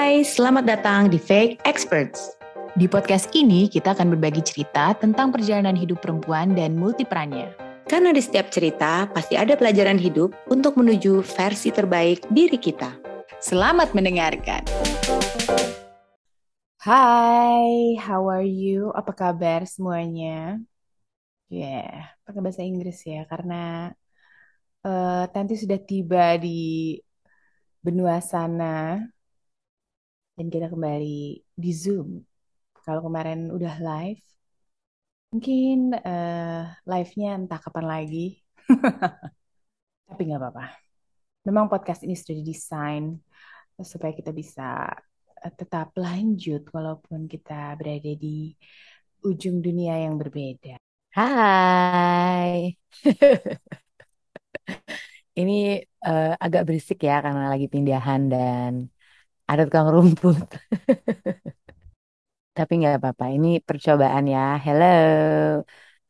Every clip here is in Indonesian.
Hai, selamat datang di Fake Experts. Di podcast ini kita akan berbagi cerita tentang perjalanan hidup perempuan dan multiperannya. Karena di setiap cerita pasti ada pelajaran hidup untuk menuju versi terbaik diri kita. Selamat mendengarkan. Hai, how are you? Apa kabar semuanya? Ya, yeah, pakai bahasa Inggris ya, karena uh, Tanti sudah tiba di benua sana dan kita kembali di Zoom. Kalau kemarin udah live, mungkin uh, live-nya entah kapan lagi. Tapi nggak apa-apa. Memang podcast ini sudah didesain supaya kita bisa eh, tetap lanjut walaupun kita berada di ujung dunia yang berbeda. Hai. Ini uh, agak berisik ya karena lagi pindahan dan ada tukang rumput. Tapi nggak apa-apa. Ini percobaan ya. Hello,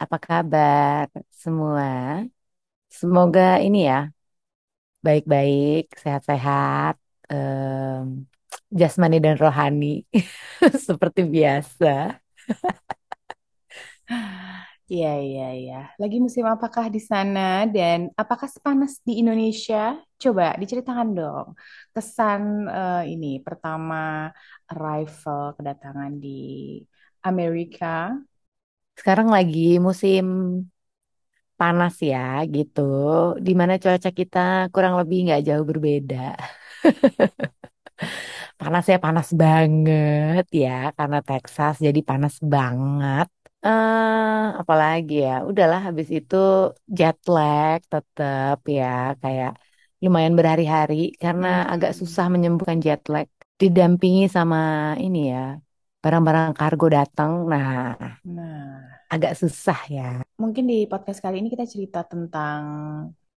apa kabar semua? Semoga ini ya baik-baik, sehat-sehat, um, jasmani dan rohani seperti biasa. Iya, iya, iya. Lagi musim apakah di sana dan apakah sepanas di Indonesia? Coba diceritakan dong. Kesan uh, ini pertama arrival kedatangan di Amerika. Sekarang lagi musim panas ya gitu. Di mana cuaca kita kurang lebih nggak jauh berbeda. Panasnya panas banget ya karena Texas jadi panas banget. Uh, apalagi ya, udahlah habis itu jet lag tetap ya kayak lumayan berhari-hari karena hmm. agak susah menyembuhkan jet lag. Didampingi sama ini ya, barang-barang kargo datang. Nah, nah, agak susah ya. Mungkin di podcast kali ini kita cerita tentang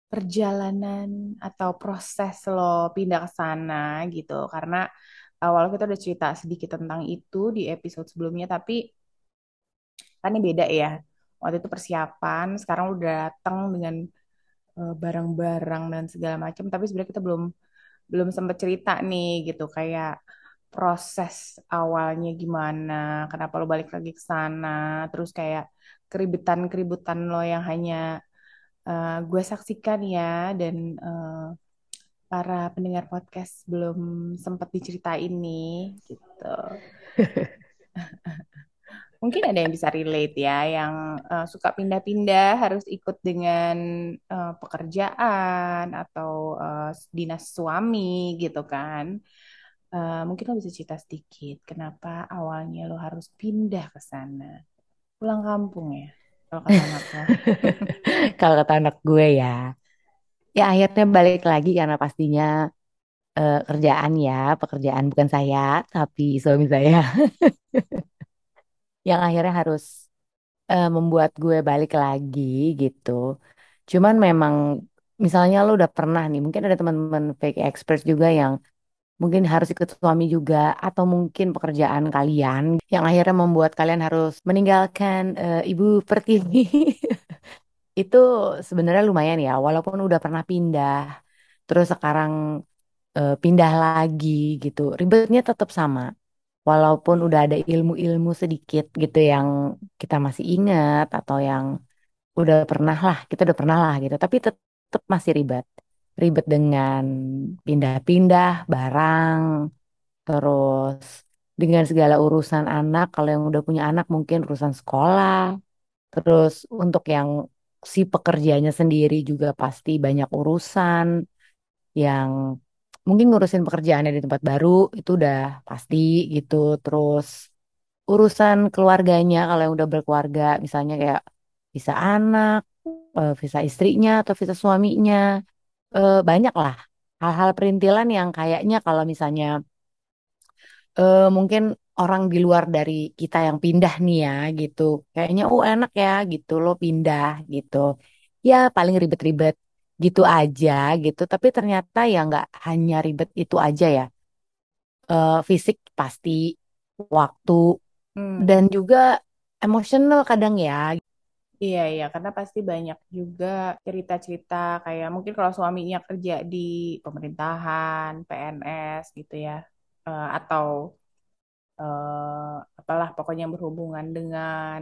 perjalanan atau proses lo pindah ke sana gitu. Karena awal kita udah cerita sedikit tentang itu di episode sebelumnya, tapi kan ini beda ya. Waktu itu persiapan sekarang udah datang dengan uh, barang-barang dan segala macam tapi sebenarnya kita belum belum sempat cerita nih gitu. Kayak proses awalnya gimana kenapa lo balik lagi ke sana. Terus kayak keributan-keributan lo yang hanya uh, gue saksikan ya. Dan uh, para pendengar podcast belum sempat diceritain nih gitu mungkin ada yang bisa relate ya, yang uh, suka pindah-pindah harus ikut dengan uh, pekerjaan atau uh, dinas suami gitu kan. Uh, mungkin lo bisa cerita sedikit kenapa awalnya lo harus pindah ke sana, pulang kampung ya, kalau kata anak lo. kalau kata anak gue ya, ya akhirnya balik lagi karena pastinya uh, kerjaan ya, pekerjaan bukan saya tapi suami saya. yang akhirnya harus uh, membuat gue balik lagi gitu. Cuman memang misalnya lo udah pernah nih, mungkin ada teman-teman fake experts juga yang mungkin harus ikut suami juga atau mungkin pekerjaan kalian yang akhirnya membuat kalian harus meninggalkan uh, ibu pertiwi. itu sebenarnya lumayan ya, walaupun udah pernah pindah, terus sekarang uh, pindah lagi gitu, ribetnya tetap sama walaupun udah ada ilmu-ilmu sedikit gitu yang kita masih ingat atau yang udah pernah lah, kita udah pernah lah gitu, tapi tetap masih ribet. Ribet dengan pindah-pindah barang, terus dengan segala urusan anak, kalau yang udah punya anak mungkin urusan sekolah, terus untuk yang si pekerjanya sendiri juga pasti banyak urusan yang mungkin ngurusin pekerjaannya di tempat baru itu udah pasti gitu. Terus urusan keluarganya kalau yang udah berkeluarga misalnya kayak visa anak eh, visa istrinya atau visa suaminya eh, banyak lah hal-hal perintilan yang kayaknya kalau misalnya eh, mungkin orang di luar dari kita yang pindah nih ya gitu. Kayaknya oh enak ya gitu lo pindah gitu. Ya paling ribet-ribet gitu aja gitu tapi ternyata ya nggak hanya ribet itu aja ya uh, fisik pasti waktu hmm. dan juga emosional kadang ya Iya, iya, karena pasti banyak juga cerita-cerita kayak mungkin kalau suaminya kerja di pemerintahan, PNS gitu ya. uh, atau uh, apalah pokoknya berhubungan dengan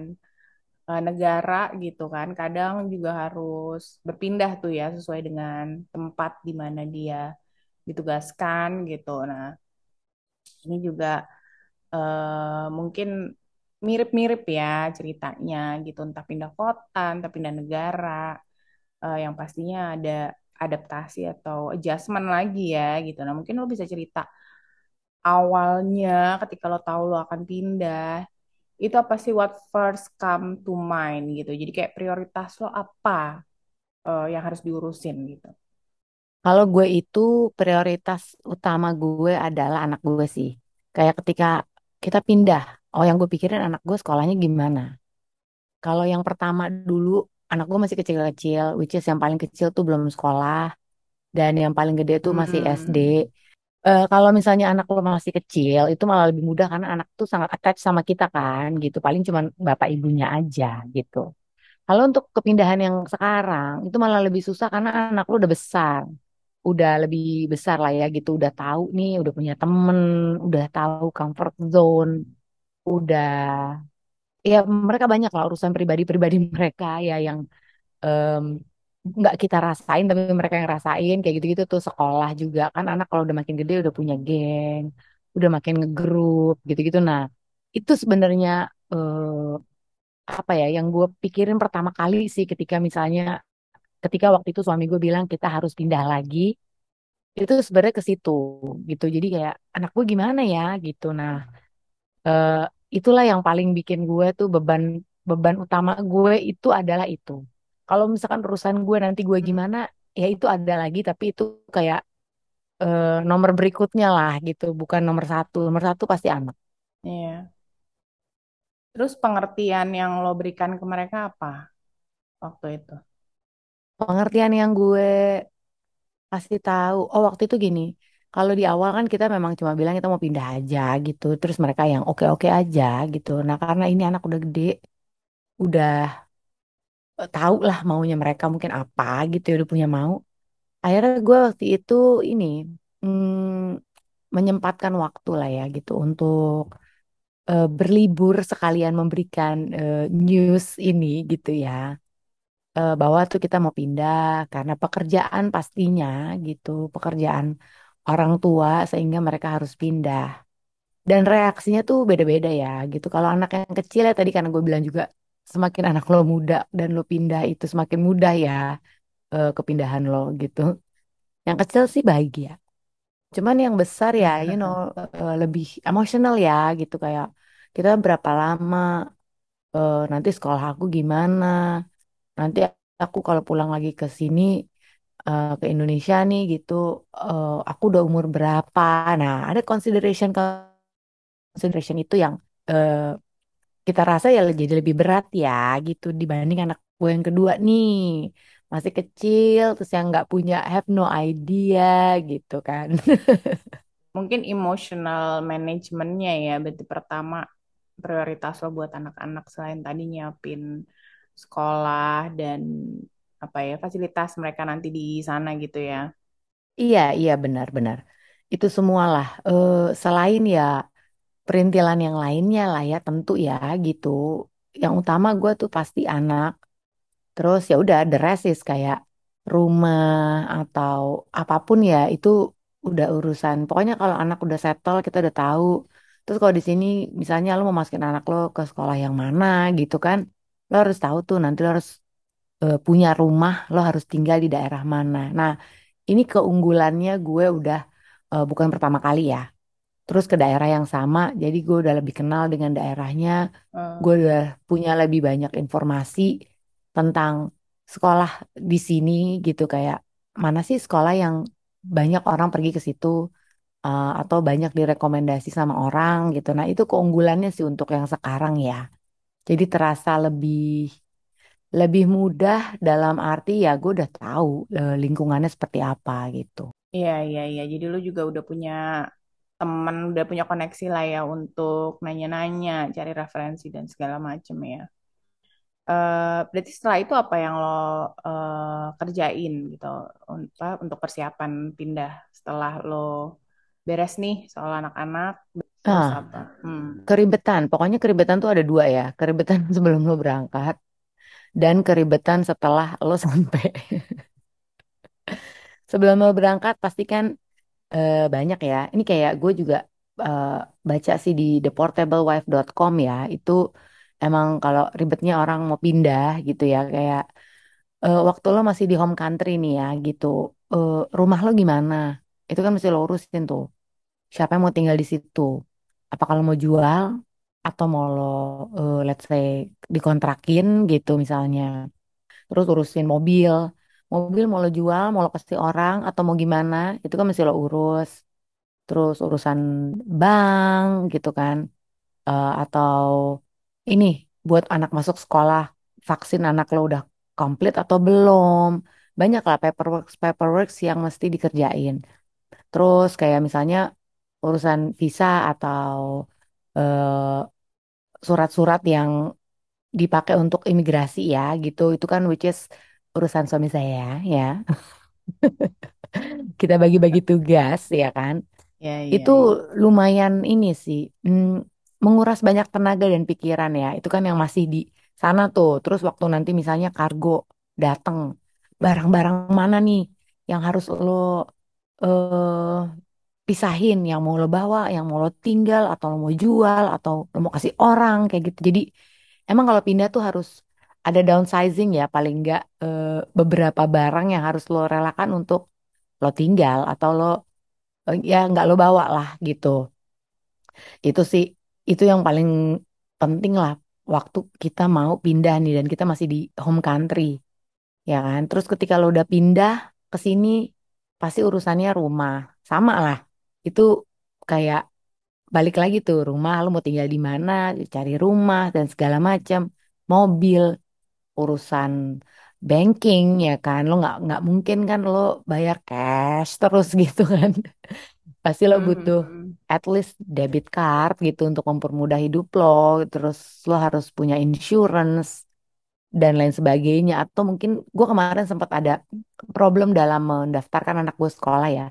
negara gitu kan kadang juga harus berpindah tuh ya sesuai dengan tempat di mana dia ditugaskan gitu. Nah ini juga uh, mungkin mirip-mirip ya ceritanya gitu. Entah pindah kota entah pindah negara uh, yang pastinya ada adaptasi atau adjustment lagi ya gitu. Nah mungkin lo bisa cerita awalnya ketika lo tahu lo akan pindah itu apa sih? What first come to mind gitu. Jadi kayak prioritas lo apa uh, yang harus diurusin gitu. Kalau gue itu prioritas utama gue adalah anak gue sih. Kayak ketika kita pindah oh yang gue pikirin anak gue sekolahnya gimana? Kalau yang pertama dulu anak gue masih kecil-kecil which is yang paling kecil tuh belum sekolah dan yang paling gede tuh masih Hmm. SD Eh, kalau misalnya anak lo masih kecil itu malah lebih mudah karena anak tuh sangat attach sama kita kan gitu. Paling cuman bapak ibunya aja gitu. Kalau untuk kepindahan yang sekarang itu malah lebih susah karena anak lo udah besar. Udah lebih besar lah ya gitu. Udah tahu nih udah punya temen udah tahu comfort zone udah ya mereka banyak lah urusan pribadi-pribadi mereka ya yang em, nggak kita rasain tapi mereka yang rasain kayak gitu-gitu tuh sekolah juga. Kan anak kalau udah makin gede udah punya geng udah makin ngegrup gitu-gitu. Nah itu sebenarnya eh, apa ya yang gue pikirin pertama kali sih ketika misalnya ketika waktu itu suami gue bilang kita harus pindah lagi itu sebenarnya ke situ gitu. Jadi kayak anak gue gimana ya? Gitu. Nah eh, itulah yang paling bikin gue tuh beban beban utama gue itu adalah itu. Kalau misalkan urusan gue nanti gue gimana, ya itu ada lagi, tapi itu kayak eh, nomor berikutnya lah gitu, bukan nomor satu. Nomor satu pasti anak. Iya. Terus pengertian yang lo berikan ke mereka apa waktu itu? Pengertian yang gue kasih tahu, oh waktu itu gini, kalau di awal kan kita memang cuma bilang kita mau pindah aja gitu, terus mereka yang oke-oke aja gitu. Nah karena ini anak udah gede, udah tahu lah maunya mereka mungkin apa gitu ya udah punya mau. Akhirnya gue waktu itu ini mm, menyempatkan waktu lah ya gitu untuk eh, berlibur sekalian memberikan eh, news ini gitu ya. Eh, bahwa tuh kita mau pindah karena pekerjaan pastinya gitu pekerjaan orang tua sehingga mereka harus pindah. Dan reaksinya tuh beda-beda ya gitu. Kalau anak yang kecil ya tadi karena gue bilang juga semakin anak lo muda dan lo pindah itu semakin mudah ya eh, kepindahan lo gitu. Yang kecil sih bahagia. Cuman yang besar ya, you know, eh, lebih emosional ya gitu. Kayak kita berapa lama, eh, nanti sekolah aku gimana, nanti aku kalau pulang lagi ke sini eh, ke Indonesia nih gitu, eh, aku udah umur berapa. Nah, ada consideration consideration itu yang eh, kita rasa ya jadi lebih berat ya gitu dibanding anak gue yang kedua nih masih kecil terus yang nggak punya have no idea gitu kan. Mungkin emotional managementnya ya, berarti pertama prioritas lo buat anak-anak selain tadi nyiapin sekolah dan apa ya fasilitas mereka nanti di sana gitu ya. Iya, iya benar-benar. Itu semualah. Eh, selain ya perintilan yang lainnya lah ya tentu ya gitu. Yang utama gue tuh pasti anak. Terus ya udah the rest is kayak rumah atau apa pun ya itu udah urusan. Pokoknya kalau anak udah settle kita udah tahu. Terus kalau di sini misalnya lo mau masukin anak lo ke sekolah yang mana gitu kan, lo harus tahu tuh nanti lo harus eh, punya rumah, lo harus tinggal di daerah mana. Nah ini keunggulannya gue udah eh, bukan pertama kali ya. Terus ke daerah yang sama, jadi gue udah lebih kenal dengan daerahnya. Eh, Gue udah punya lebih banyak informasi tentang sekolah di sini gitu kayak mana sih sekolah yang banyak orang pergi ke situ eh, atau banyak direkomendasi sama orang gitu. Nah itu keunggulannya sih untuk yang sekarang ya. Jadi terasa lebih lebih mudah dalam arti ya gue udah tahu eh, lingkungannya seperti apa gitu. Iya, iya, iya. Jadi lu juga udah punya temen, udah punya koneksi lah ya untuk nanya-nanya, cari referensi dan segala macem ya. Eh, berarti setelah itu apa yang lo eh, kerjain gitu Un- apa, untuk persiapan pindah setelah lo beres nih soal anak-anak Ah, apa hmm. keribetan. Pokoknya keribetan tuh ada dua ya. Keribetan sebelum lo berangkat dan keribetan setelah lo sampai. Sebelum lo berangkat pasti kan eh, banyak ya. Ini kayak gue juga eh, baca sih di theportablewife.com ya. Itu emang kalau ribetnya orang mau pindah gitu ya. Kayak eh, waktu lo masih di home country nih ya gitu. eh, rumah lo gimana? Itu kan mesti lo urusin tuh. Siapa yang mau tinggal di situ? Apa kalau mau jual atau mau lo eh, let's say dikontrakin gitu misalnya. Terus urusin mobil. Mobil mau lo jual, mau lo kasih orang atau mau gimana? Itu kan mesti lo urus. Terus urusan bank gitu kan. Eh, atau ini buat anak masuk sekolah, vaksin anak lo udah komplit atau belum? Banyak lah paperwork paperwork yang mesti dikerjain. Terus kayak misalnya urusan visa atau eh, surat-surat yang dipakai untuk imigrasi ya gitu. Itu kan which is urusan suami saya ya. Kita bagi-bagi tugas ya kan. ya ya Itu ya lumayan ini sih, mm, menguras banyak tenaga dan pikiran ya. Itu kan yang masih di sana tuh. Terus waktu nanti misalnya kargo datang, barang-barang mana nih yang harus lo eh pisahin, yang mau lo bawa, yang mau lo tinggal, atau lo mau jual, atau lo mau kasih orang kayak gitu. Jadi emang kalau pindah tuh harus ada downsizing ya, paling nggak eh, beberapa barang yang harus lo relakan untuk lo tinggal atau lo eh, ya nggak lo bawa lah gitu. Itu sih, itu yang paling penting lah waktu kita mau pindah nih dan kita masih di home country, ya kan? Terus ketika lo udah pindah ke sini, pasti urusannya rumah, sama lah. Itu kayak balik lagi tuh rumah, lo mau tinggal di mana, cari rumah dan segala macam, mobil, urusan banking, ya kan? Lo nggak nggak mungkin kan lo bayar cash terus gitu kan? Pasti lo butuh Mhm. at least debit card gitu untuk mempermudah hidup lo. Terus lo harus punya insurance dan lain sebagainya. Atau mungkin gue kemarin sempat ada problem dalam mendaftarkan anak gue sekolah ya.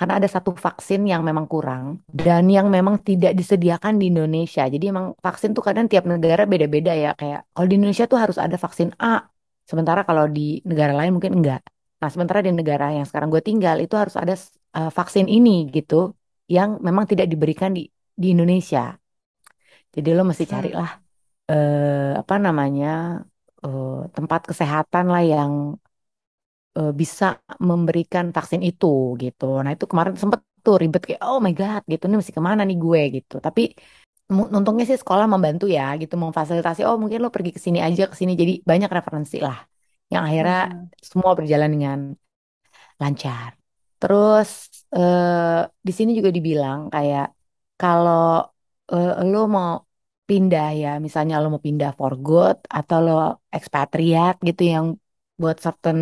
Karena ada satu vaksin yang memang kurang dan yang memang tidak disediakan di Indonesia. Jadi emang vaksin tuh kadang tiap negara beda-beda ya. Kayak kalau di Indonesia tuh harus ada vaksin A. Sementara kalau di negara lain mungkin enggak. Nah, sementara di negara yang sekarang gue tinggal itu harus ada uh, vaksin ini gitu yang memang tidak diberikan di di Indonesia. Jadi lo mesti Hmm. carilah eh, apa namanya eh, tempat kesehatan lah yang eh, bisa memberikan vaksin itu gitu. Nah itu kemarin sempet tuh ribet kayak oh my God gitu ini mesti ke mana nih gue gitu. Tapi untungnya sih sekolah membantu ya gitu memfasilitasi oh mungkin lo pergi ke sini aja ke sini jadi banyak referensi lah yang akhirnya Hmm. semua berjalan dengan lancar. Terus eh, di sini juga dibilang kayak kalau eh, lo mau pindah ya, misalnya lo mau pindah for good atau lo ekspatriat gitu yang buat certain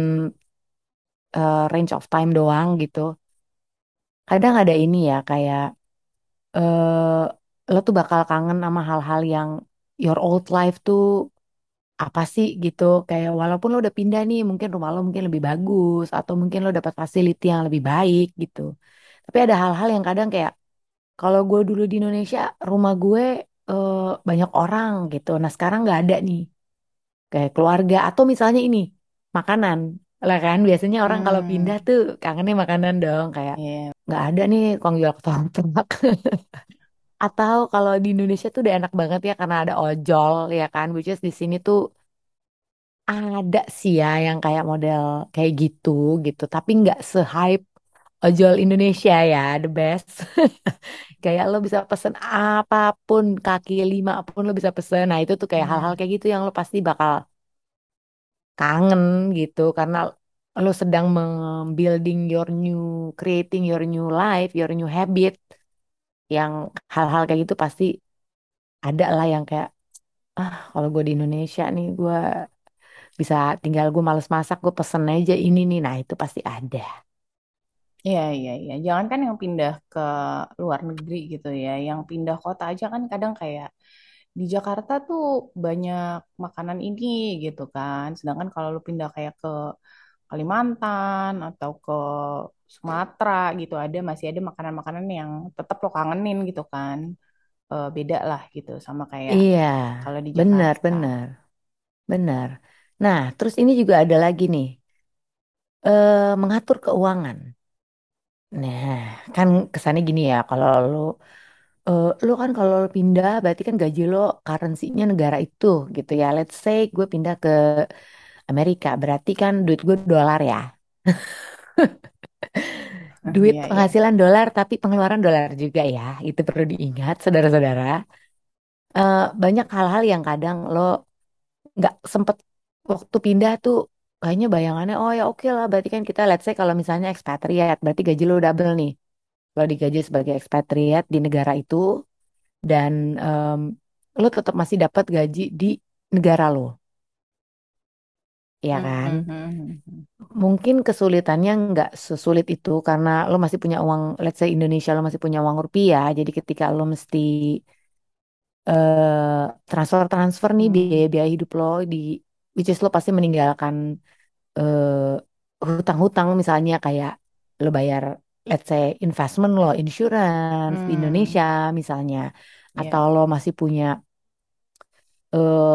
eh, range of time doang gitu. Kadang ada ini ya kayak eh lo tuh bakal kangen sama hal-hal yang your old life tuh apa sih gitu. Kayak walaupun lo udah pindah nih mungkin rumah lo mungkin lebih bagus atau mungkin lo dapat facility yang lebih baik gitu. Tapi ada hal-hal yang kadang kayak kalau gue dulu di Indonesia rumah gue eh, banyak orang gitu. Nah sekarang nggak ada nih. Kayak keluarga atau misalnya ini makanan lah kan biasanya orang kalau pindah Hmm. tuh kangennya makanan dong kayak Iya. nggak ada nih kong jual ketoprak atau kalau di Indonesia tuh udah enak banget ya karena ada ojol ya kan which is di sini tuh Ada sih ya yang kayak model kayak gitu gitu, tapi nggak se-hype ojol Indonesia ya, the best. Kayak lo bisa pesen apa pun, kaki lima pun lo bisa pesen. Nah itu tuh kayak hal-hal Hmm. kayak gitu yang lo pasti bakal kangen gitu, karena lo sedang membuilding your new, creating your new life, your new habit. Yang hal-hal kayak gitu pasti ada lah yang kayak, ah kalau gue di Indonesia nih, gue bisa tinggal gue males masak, gue pesen aja ini nih. Nah itu pasti ada. Iya, iya, iya. Jangan kan yang pindah ke luar negeri gitu ya. Yang pindah kota aja kan kadang kayak di Jakarta tuh banyak makanan ini gitu kan. Sedangkan kalau lu pindah kayak ke Kalimantan atau ke Sumatera gitu ada masih ada makanan-makanan yang tetap lo kangenin gitu kan. Eh, beda lah gitu sama kayak Iya, kalau di benar, Jakarta. benar, benar. Nah, terus ini juga ada lagi nih, eh, mengatur keuangan. Nah, kan kesannya gini ya, kalau lo, eh, lo kan kalau lo pindah, berarti kan gaji lo currency-nya negara itu gitu ya. Let's say gue pindah ke Amerika, berarti kan duit gue dolar ya. Duit Iya, iya. penghasilan dolar, tapi pengeluaran dolar juga ya. Itu perlu diingat, saudara-saudara. Eh, banyak hal-hal yang kadang lo nggak sempet waktu pindah tuh kayaknya bayangannya oh ya oke lah berarti kan kita let's say kalau misalnya ekspatriat berarti gaji lo double nih lo digaji sebagai ekspatriat di negara itu dan em, lo tetap masih dapat gaji di negara lo ya kan Mhm. mungkin kesulitannya nggak sesulit itu karena lo masih punya uang let's say Indonesia lo masih punya uang rupiah jadi ketika lo mesti eh transfer transfer nih biaya Hmm. biaya hidup lo di which is lo pasti meninggalkan eh, hutang-hutang misalnya kayak lo bayar let's say investment lo, insurance di Hmm. Indonesia misalnya Ya, atau lo masih punya eh,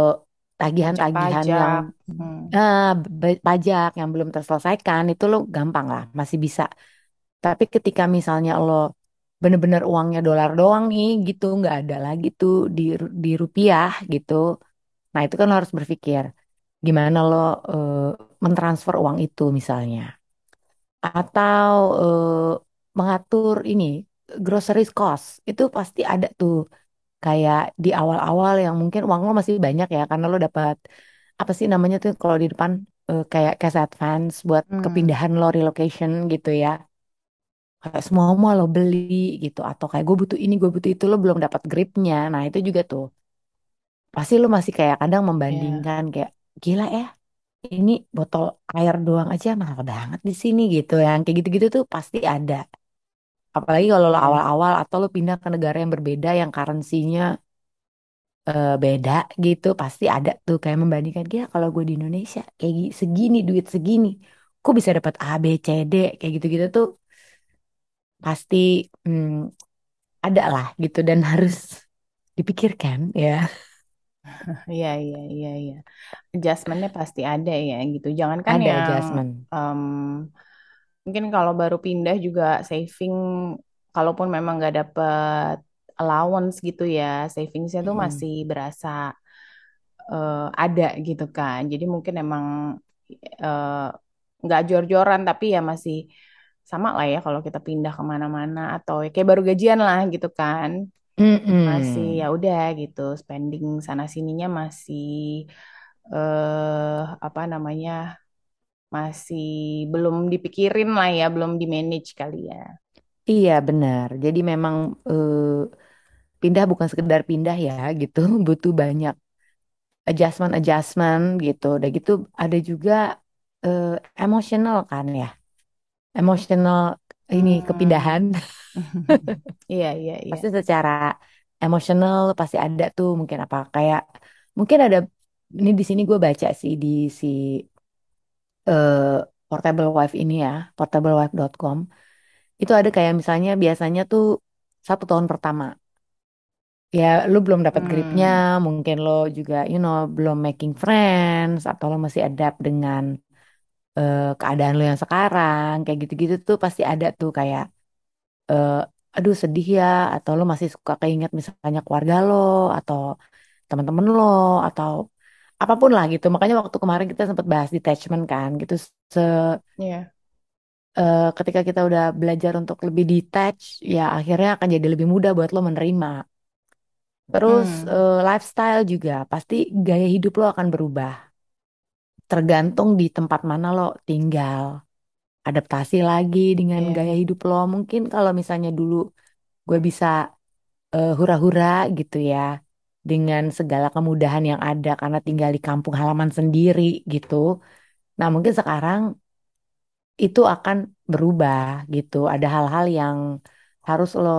tagihan-tagihan yang pajak-pajak. Hmm. eh, ba- pajak yang belum terselesaikan itu lo gampang lah masih bisa. Tapi ketika misalnya lo bener-bener uangnya dolar doang nih gitu nggak ada lagi tuh di di rupiah gitu. Nah itu kan lo harus berpikir gimana lo eh, mentransfer uang itu misalnya. Atau eh, mengatur ini groceries cost itu pasti ada tuh kayak di awal-awal yang mungkin uang lo masih banyak ya karena lo dapat apa sih namanya tuh kalau di depan eh, kayak cash advance buat Hmm. kepindahan lo relocation gitu ya kayak semua mau lo beli gitu atau kayak gue butuh ini gue butuh itu lo belum dapat gripnya nah itu juga tuh pasti lo masih kayak kadang Ya. membandingkan kayak gila ya ini botol air doang aja mahal banget di sini gitu yang kayak gitu-gitu tuh pasti ada Apalagi kalau lo Ya. awal-awal atau lo pindah ke negara yang berbeda yang currency-nya eh, beda gitu, pasti ada tuh kayak membandingkan dia kalau gue di Indonesia kayak gi- segini duit segini, kok bisa dapat A B C D kayak gitu-gitu tuh pasti hmm, ada lah gitu dan harus dipikirkan ya. Iya, iya, iya, iya. Adjustmentnya pasti ada ya gitu. Jangankan Ada yang adjustment. em, mungkin kalau baru pindah juga saving, kalaupun memang nggak dapet allowance gitu ya, savingsnya tuh Mm-mm. masih berasa eh, ada gitu kan. Jadi mungkin emang eh, nggak jor-joran tapi ya masih sama lah ya kalau kita pindah ke mana-mana atau ya kayak baru gajian lah gitu kan. Masih ya Mm-mm. udah gitu, spending sana sininya masih eh apa namanya masih belum dipikirin lah ya, belum di manage kali ya. Iya benar. Jadi memang eh, pindah bukan sekedar pindah ya gitu, butuh banyak adjustment-adjustment gitu. Udah gitu ada juga eh, emosional kan ya. Emosional ini Hmm. kepindahan. Iya iya iya. Pasti secara emosional pasti ada tuh mungkin apa kayak mungkin ada ini di sini gue baca sih di si eh, Portable Wife ini ya, portablewife.com. Itu ada kayak misalnya biasanya tuh satu tahun pertama. Ya, lu belum dapat gripnya, Hmm. mungkin lo juga, you know, belum making friends, atau lo masih adapt dengan eh, keadaan lo yang sekarang kayak gitu-gitu tuh pasti ada tuh kayak eh, aduh sedih ya atau lo masih suka keinget misalnya keluarga lo atau teman-teman lo atau apa pun lah gitu makanya waktu kemarin kita sempat bahas detachment kan gitu se Iya. eh, ketika kita udah belajar untuk lebih detach ya akhirnya akan jadi lebih mudah buat lo menerima terus Hmm. eh, lifestyle juga pasti gaya hidup lo akan berubah tergantung di tempat mana lo tinggal adaptasi lagi dengan Iya. gaya hidup lo. Mungkin kalau misalnya dulu gue bisa eh, hura-hura gitu ya dengan segala kemudahan yang ada karena tinggal di kampung halaman sendiri gitu. Nah, mungkin sekarang itu akan berubah gitu. Ada hal-hal yang harus lo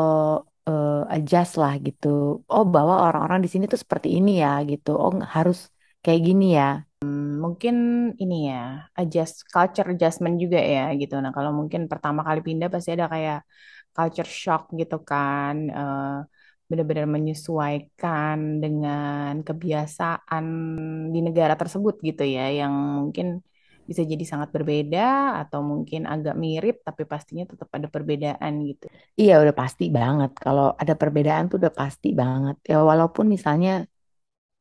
eh, adjust lah gitu. Oh, bahwa orang-orang di sini tuh seperti ini ya gitu. Oh, harus kayak gini ya. Mungkin ini ya, adjust culture adjustment juga ya gitu. Nah, kalau mungkin pertama kali pindah pasti ada kayak culture shock gitu kan. Eh, benar-benar menyesuaikan dengan kebiasaan di negara tersebut gitu ya, yang mungkin bisa jadi sangat berbeda atau mungkin agak mirip, tapi pastinya tetap ada perbedaan gitu. Iya udah pasti banget. Kalau ada perbedaan tuh udah pasti banget. Ya walaupun misalnya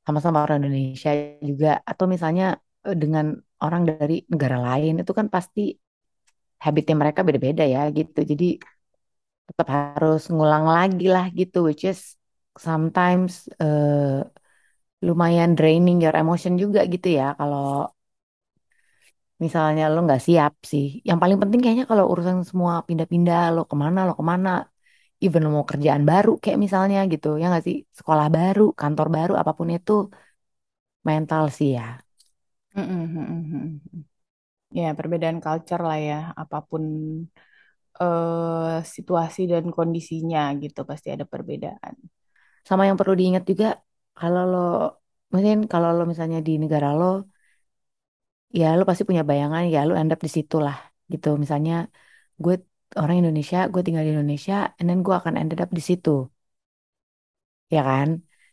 sama-sama orang Indonesia juga atau misalnya dengan orang dari negara lain itu kan pasti habitnya mereka beda-beda ya gitu. Jadi tetap harus ngulang lagi lah gitu, which is sometimes eh, lumayan draining your emotion juga gitu ya kalau misalnya lo nggak siap sih. Yang paling penting kayaknya kalau urusan semua pindah-pindah lo ke mana lo ke mana, even mau kerjaan baru kayak misalnya gitu ya nggak sih sekolah baru, kantor baru apa pun itu mental sih ya. Mm-mm. Ya, perbedaan culture lah ya, apa pun eh, situasi dan kondisinya gitu pasti ada perbedaan. Sama yang perlu diingat juga kalau lo mungkin kalau lo misalnya di negara lo ya lo pasti punya bayangan ya lo end up di situ lah gitu. Misalnya gue orang Indonesia, gue tinggal di Indonesia, and then gue akan ended up di situ, ya kan?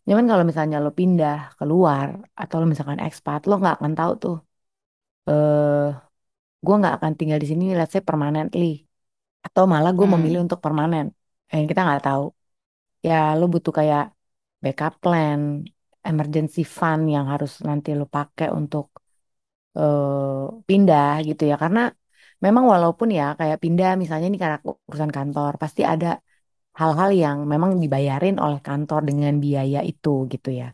Cuman kalau misalnya lo pindah keluar atau lo misalkan ekspat, lo nggak akan tahu tuh, eh gue nggak akan tinggal di sini, let's say permanently, atau malah gue memilih Hmm. untuk permanen. Eh, kita nggak tahu. Ya lo butuh kayak backup plan, emergency fund yang harus nanti lo pakai untuk eh, pindah gitu ya. Karena memang walaupun ya kayak pindah misalnya ini karena urusan kantor, pasti ada hal-hal yang memang dibayarin oleh kantor dengan biaya itu gitu ya.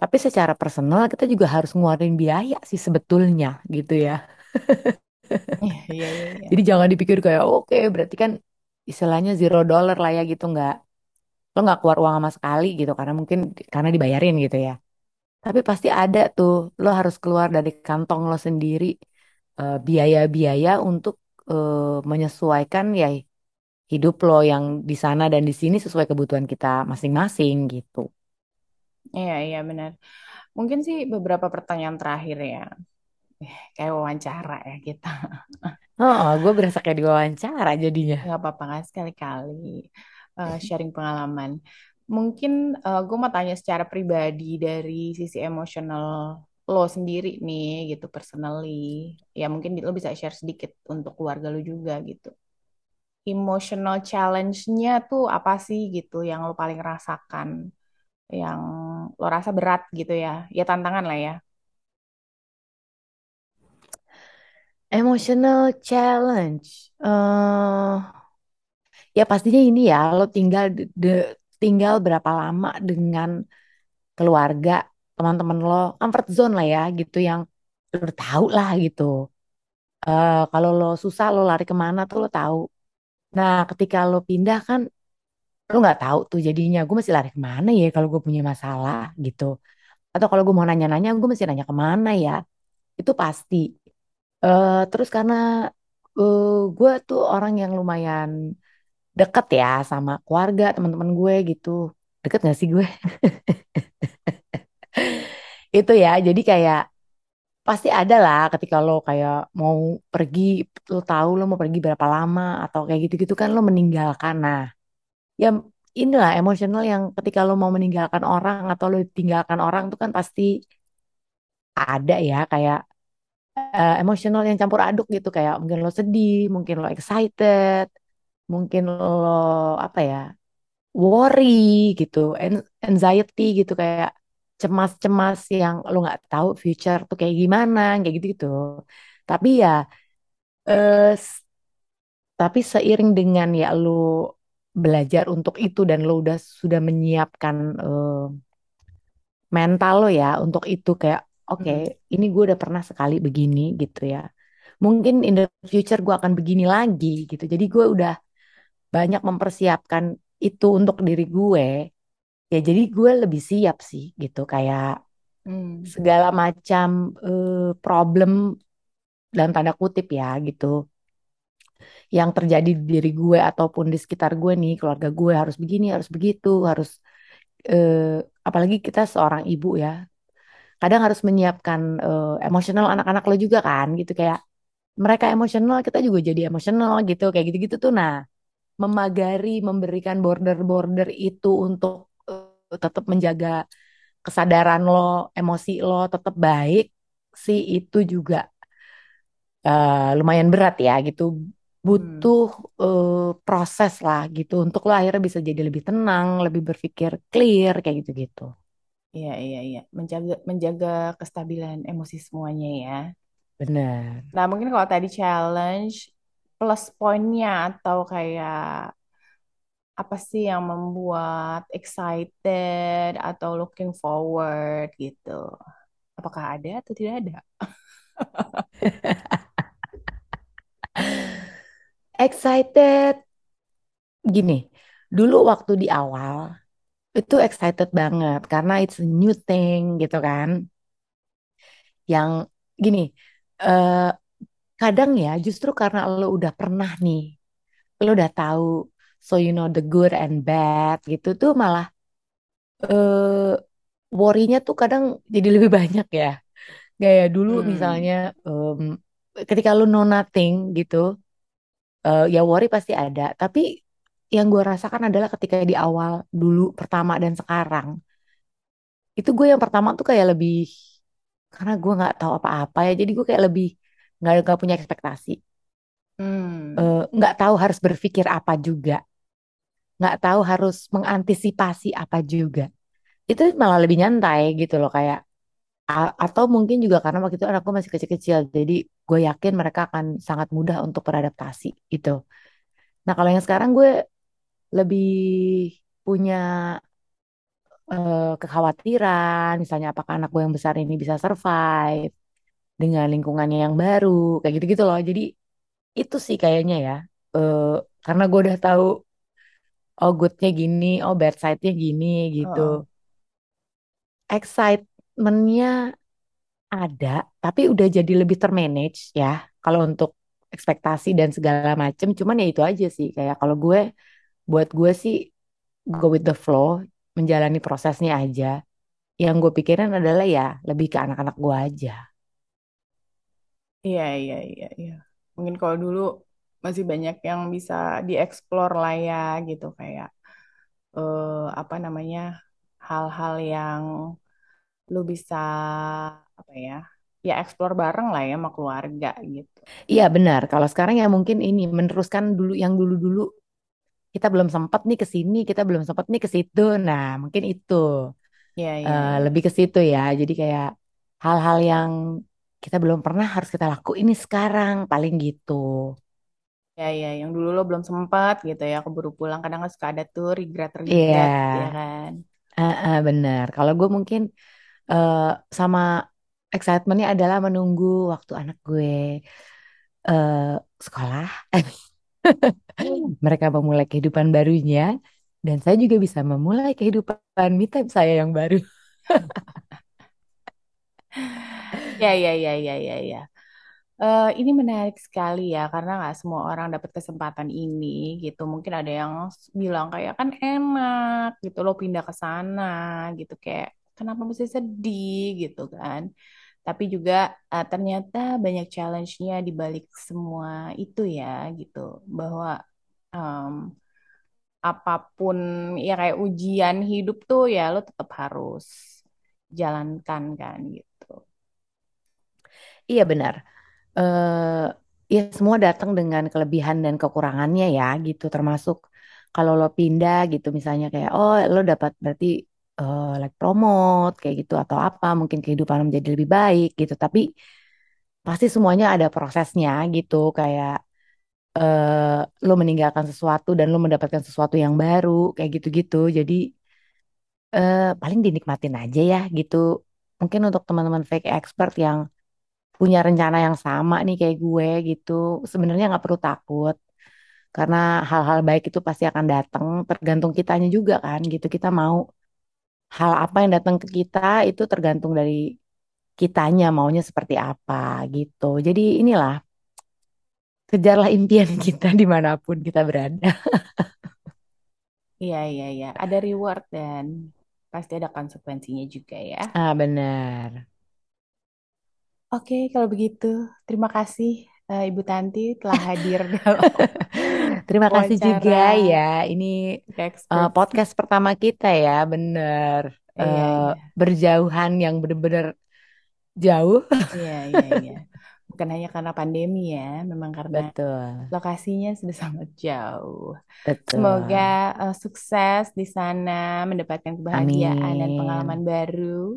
Tapi secara personal kita juga harus ngeluarin biaya sih sebetulnya gitu ya. Iya, iya, iya. iya. Jadi jangan dipikir kayak oke berarti kan istilahnya zero dollar lah ya gitu nggak lo nggak keluar uang sama sekali gitu karena mungkin karena dibayarin gitu ya. Tapi pasti ada tuh lo harus keluar dari kantong lo sendiri eh, biaya-biaya untuk eh, menyesuaikan ya hidup lo yang di sana dan di sini sesuai kebutuhan kita masing-masing gitu. Iya, iya benar. Mungkin sih beberapa pertanyaan terakhir ya. Eh, Kayak wawancara ya kita. Oh, gue berasa kayak diwawancara jadinya. Nggak apa-apa kan sekali-kali eh, sharing pengalaman. Mungkin eh, gue mau tanya secara pribadi dari sisi emosional lo sendiri nih gitu personally. Ya mungkin lo bisa share sedikit untuk keluarga lo juga gitu. Emotional challenge-nya tuh apa sih gitu yang lo paling rasakan, yang lo rasa berat gitu ya. Ya tantangan lah ya. Emotional challenge. eh ya pastinya ini ya, lo tinggal de- de- tinggal berapa lama dengan keluarga, teman-teman lo, comfort zone lah ya, gitu yang lo tahu lah gitu. Eh kalau lo susah lo lari ke mana tuh lo tahu. Nah, ketika lo pindah kan lo nggak tahu tuh jadinya gue masih lari ke mana ya kalau gue punya masalah gitu. Atau kalau gue mau nanya-nanya, gue mesti nanya ke mana ya? Itu pasti. eh terus karena eh gue tuh orang yang lumayan deket ya sama keluarga teman-teman gue gitu deket gak sih gue itu ya jadi kayak pasti ada lah ketika lo kayak mau pergi lo tahu lo mau pergi berapa lama atau kayak gitu-gitu kan lo meninggalkan. Nah ya inilah emosional yang ketika lo mau meninggalkan orang atau lo tinggalkan orang tuh kan pasti ada ya kayak eh, emosional yang campur aduk gitu. Kayak mungkin lo sedih mungkin lo excited mungkin lo apa ya worry gitu, an- anxiety gitu. Kayak cemas-cemas yang lo nggak tahu future tuh kayak gimana, kayak gitu-gitu. Tapi ya, eh, tapi seiring dengan ya lo belajar untuk itu dan lo udah sudah menyiapkan eh, mental lo ya untuk itu kayak oke, Hmm. ini gue udah pernah sekali begini gitu ya. Mungkin in the future gue akan begini lagi gitu. Jadi gue udah banyak mempersiapkan itu untuk diri gue. Ya jadi gue lebih siap sih gitu. Kayak Hmm. segala macam eh, problem dalam tanda kutip ya gitu. Yang terjadi di diri gue ataupun di sekitar gue nih keluarga gue harus begini harus begitu harus eh, apalagi kita seorang ibu ya. Kadang harus menyiapkan uh, emosional anak-anak lo juga kan gitu. Kayak mereka emosional kita juga jadi emosional gitu. Kayak gitu-gitu tuh. Nah memagari memberikan border-border itu untuk uh, tetap menjaga kesadaran lo emosi lo tetap baik sih itu juga uh, lumayan berat ya gitu Hmm. butuh uh, proses lah gitu untuk lo akhirnya bisa jadi lebih tenang lebih berpikir clear kayak gitu-gitu Iya, iya, iya. Menjaga menjaga kestabilan emosi semuanya ya. bener Nah, mungkin kalau tadi challenge plus poinnya atau kayak apa sih yang membuat excited atau looking forward gitu. Apakah ada atau tidak ada? excited gini dulu waktu di awal itu excited banget karena it's a new thing gitu kan yang gini eh kadang ya justru karena lo udah pernah nih lo udah tahu so you know the good and bad gitu tuh malah eh worry-nya tuh kadang jadi lebih banyak ya kayak dulu Hmm. misalnya em, ketika lo know nothing gitu eh, ya worry pasti ada tapi yang gue rasakan adalah ketika di awal dulu pertama dan sekarang itu gue yang pertama tuh kayak lebih karena gue nggak tahu apa-apa ya jadi gue kayak lebih nggak nggak punya ekspektasi Hmm. Eh, nggak tahu harus berpikir apa juga nggak tahu harus mengantisipasi apa juga. Itu malah lebih nyantai gitu loh kayak atau mungkin juga karena waktu itu anakku masih kecil-kecil jadi gue yakin mereka akan sangat mudah untuk beradaptasi gitu. Nah kalau yang sekarang gue lebih punya eh, kekhawatiran misalnya apakah anak gue yang besar ini bisa survive dengan lingkungannya yang baru kayak gitu-gitu loh. Jadi itu sih kayaknya ya eh karena gue udah tahu oh goodnya gini oh bad side-nya gini gitu. Oh, excitementnya ada tapi udah jadi lebih termanage ya kalau untuk ekspektasi dan segala macem. Cuman ya itu aja sih kayak kalau gue buat gue sih go with the flow menjalani prosesnya aja. Yang gue pikirin adalah ya lebih ke anak-anak gue aja. Iya, iya, iya, iya. Mungkin kalau dulu masih banyak yang bisa dieksplor lah ya gitu kayak eh, apa namanya hal-hal yang lu bisa apa ya ya eksplor bareng lah ya sama keluarga gitu. iya benar kalau sekarang ya mungkin ini meneruskan dulu yang dulu-dulu kita belum sempat nih ke sini kita belum sempat nih ke situ nah mungkin itu Iya iya eh, iya. lebih ke situ ya. Jadi kayak hal-hal yang kita belum pernah harus kita lakuin ini sekarang, paling gitu. Ya ya yang dulu lo belum sempat gitu ya keburu pulang kadang kan suka ada tuh Iya, regret-regret ya kan. eh, eh, bener. Kalau gue mungkin eh, sama excitementnya adalah menunggu waktu anak gue eh, sekolah, mereka memulai kehidupan barunya, dan saya juga bisa memulai kehidupan me time saya yang baru. Ya ya ya ya ya ya. Eh, ini menarik sekali ya karena nggak semua orang dapat kesempatan ini gitu. Mungkin ada yang bilang kayak kan enak gitu lo pindah ke sana gitu kayak kenapa mesti sedih gitu kan. Tapi juga eh, ternyata banyak challenge-nya di balik semua itu ya gitu. Bahwa em, apa pun ya kayak ujian hidup tuh ya lo tetap harus jalankan kan gitu. Iya benar. Eh ya semua datang dengan kelebihan dan kekurangannya ya gitu. Termasuk kalau lo pindah gitu misalnya kayak oh lo dapat berarti eh, like promote kayak gitu atau apa mungkin kehidupan lo menjadi lebih baik gitu. Tapi pasti semuanya ada prosesnya gitu. Kayak eh lo meninggalkan sesuatu dan lo mendapatkan sesuatu yang baru kayak gitu-gitu. Jadi eh paling dinikmatin aja ya gitu. Mungkin untuk teman-teman fake expert yang punya rencana yang sama nih kayak gue gitu. Sebenarnya nggak perlu takut karena hal-hal baik itu pasti akan datang tergantung kitanya juga kan gitu. Kita mau hal apa yang datang ke kita itu tergantung dari kitanya maunya seperti apa gitu. Jadi inilah kejarlah impian kita di mana pun kita berada. Iya, iya, iya. Ada reward dan pasti ada konsekuensinya juga ya. ah benar Oke, kalau begitu, terima kasih uh, Ibu Tanti telah hadir dalam Terima kasih juga wawancara ya. Ini uh, podcast pertama kita ya, bener. Iya, Uh, iya. berjauhan yang bener-bener jauh. Iya, iya, iya. Bukan hanya karena pandemi ya, memang karena Betul, lokasinya sudah sangat jauh. betul. Semoga uh, sukses di sana, mendapatkan kebahagiaan dan pengalaman baru.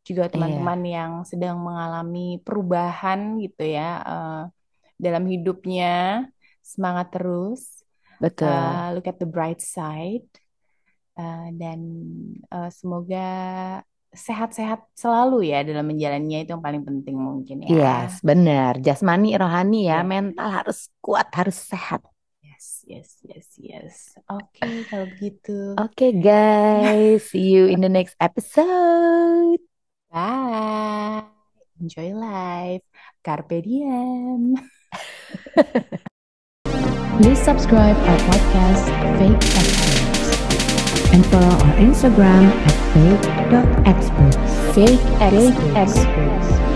Juga Iya, teman-teman yang sedang mengalami perubahan gitu ya uh, dalam hidupnya, semangat terus. betul. Uh, look at the bright side. Uh, dan uh, semoga sehat-sehat selalu ya dalam menjalannya itu yang paling penting mungkin ya. Yes, benar. Jasmani, rohani ya, Iya. mental harus kuat, harus sehat. Yes, yes, yes, yes. Oke, kalau begitu. Oke guys, see you in the next episode. Bye. Enjoy life. Carpe diem. Please subscribe our podcast, Fake Experts, and follow our Instagram at fake.experts. Fake Experts.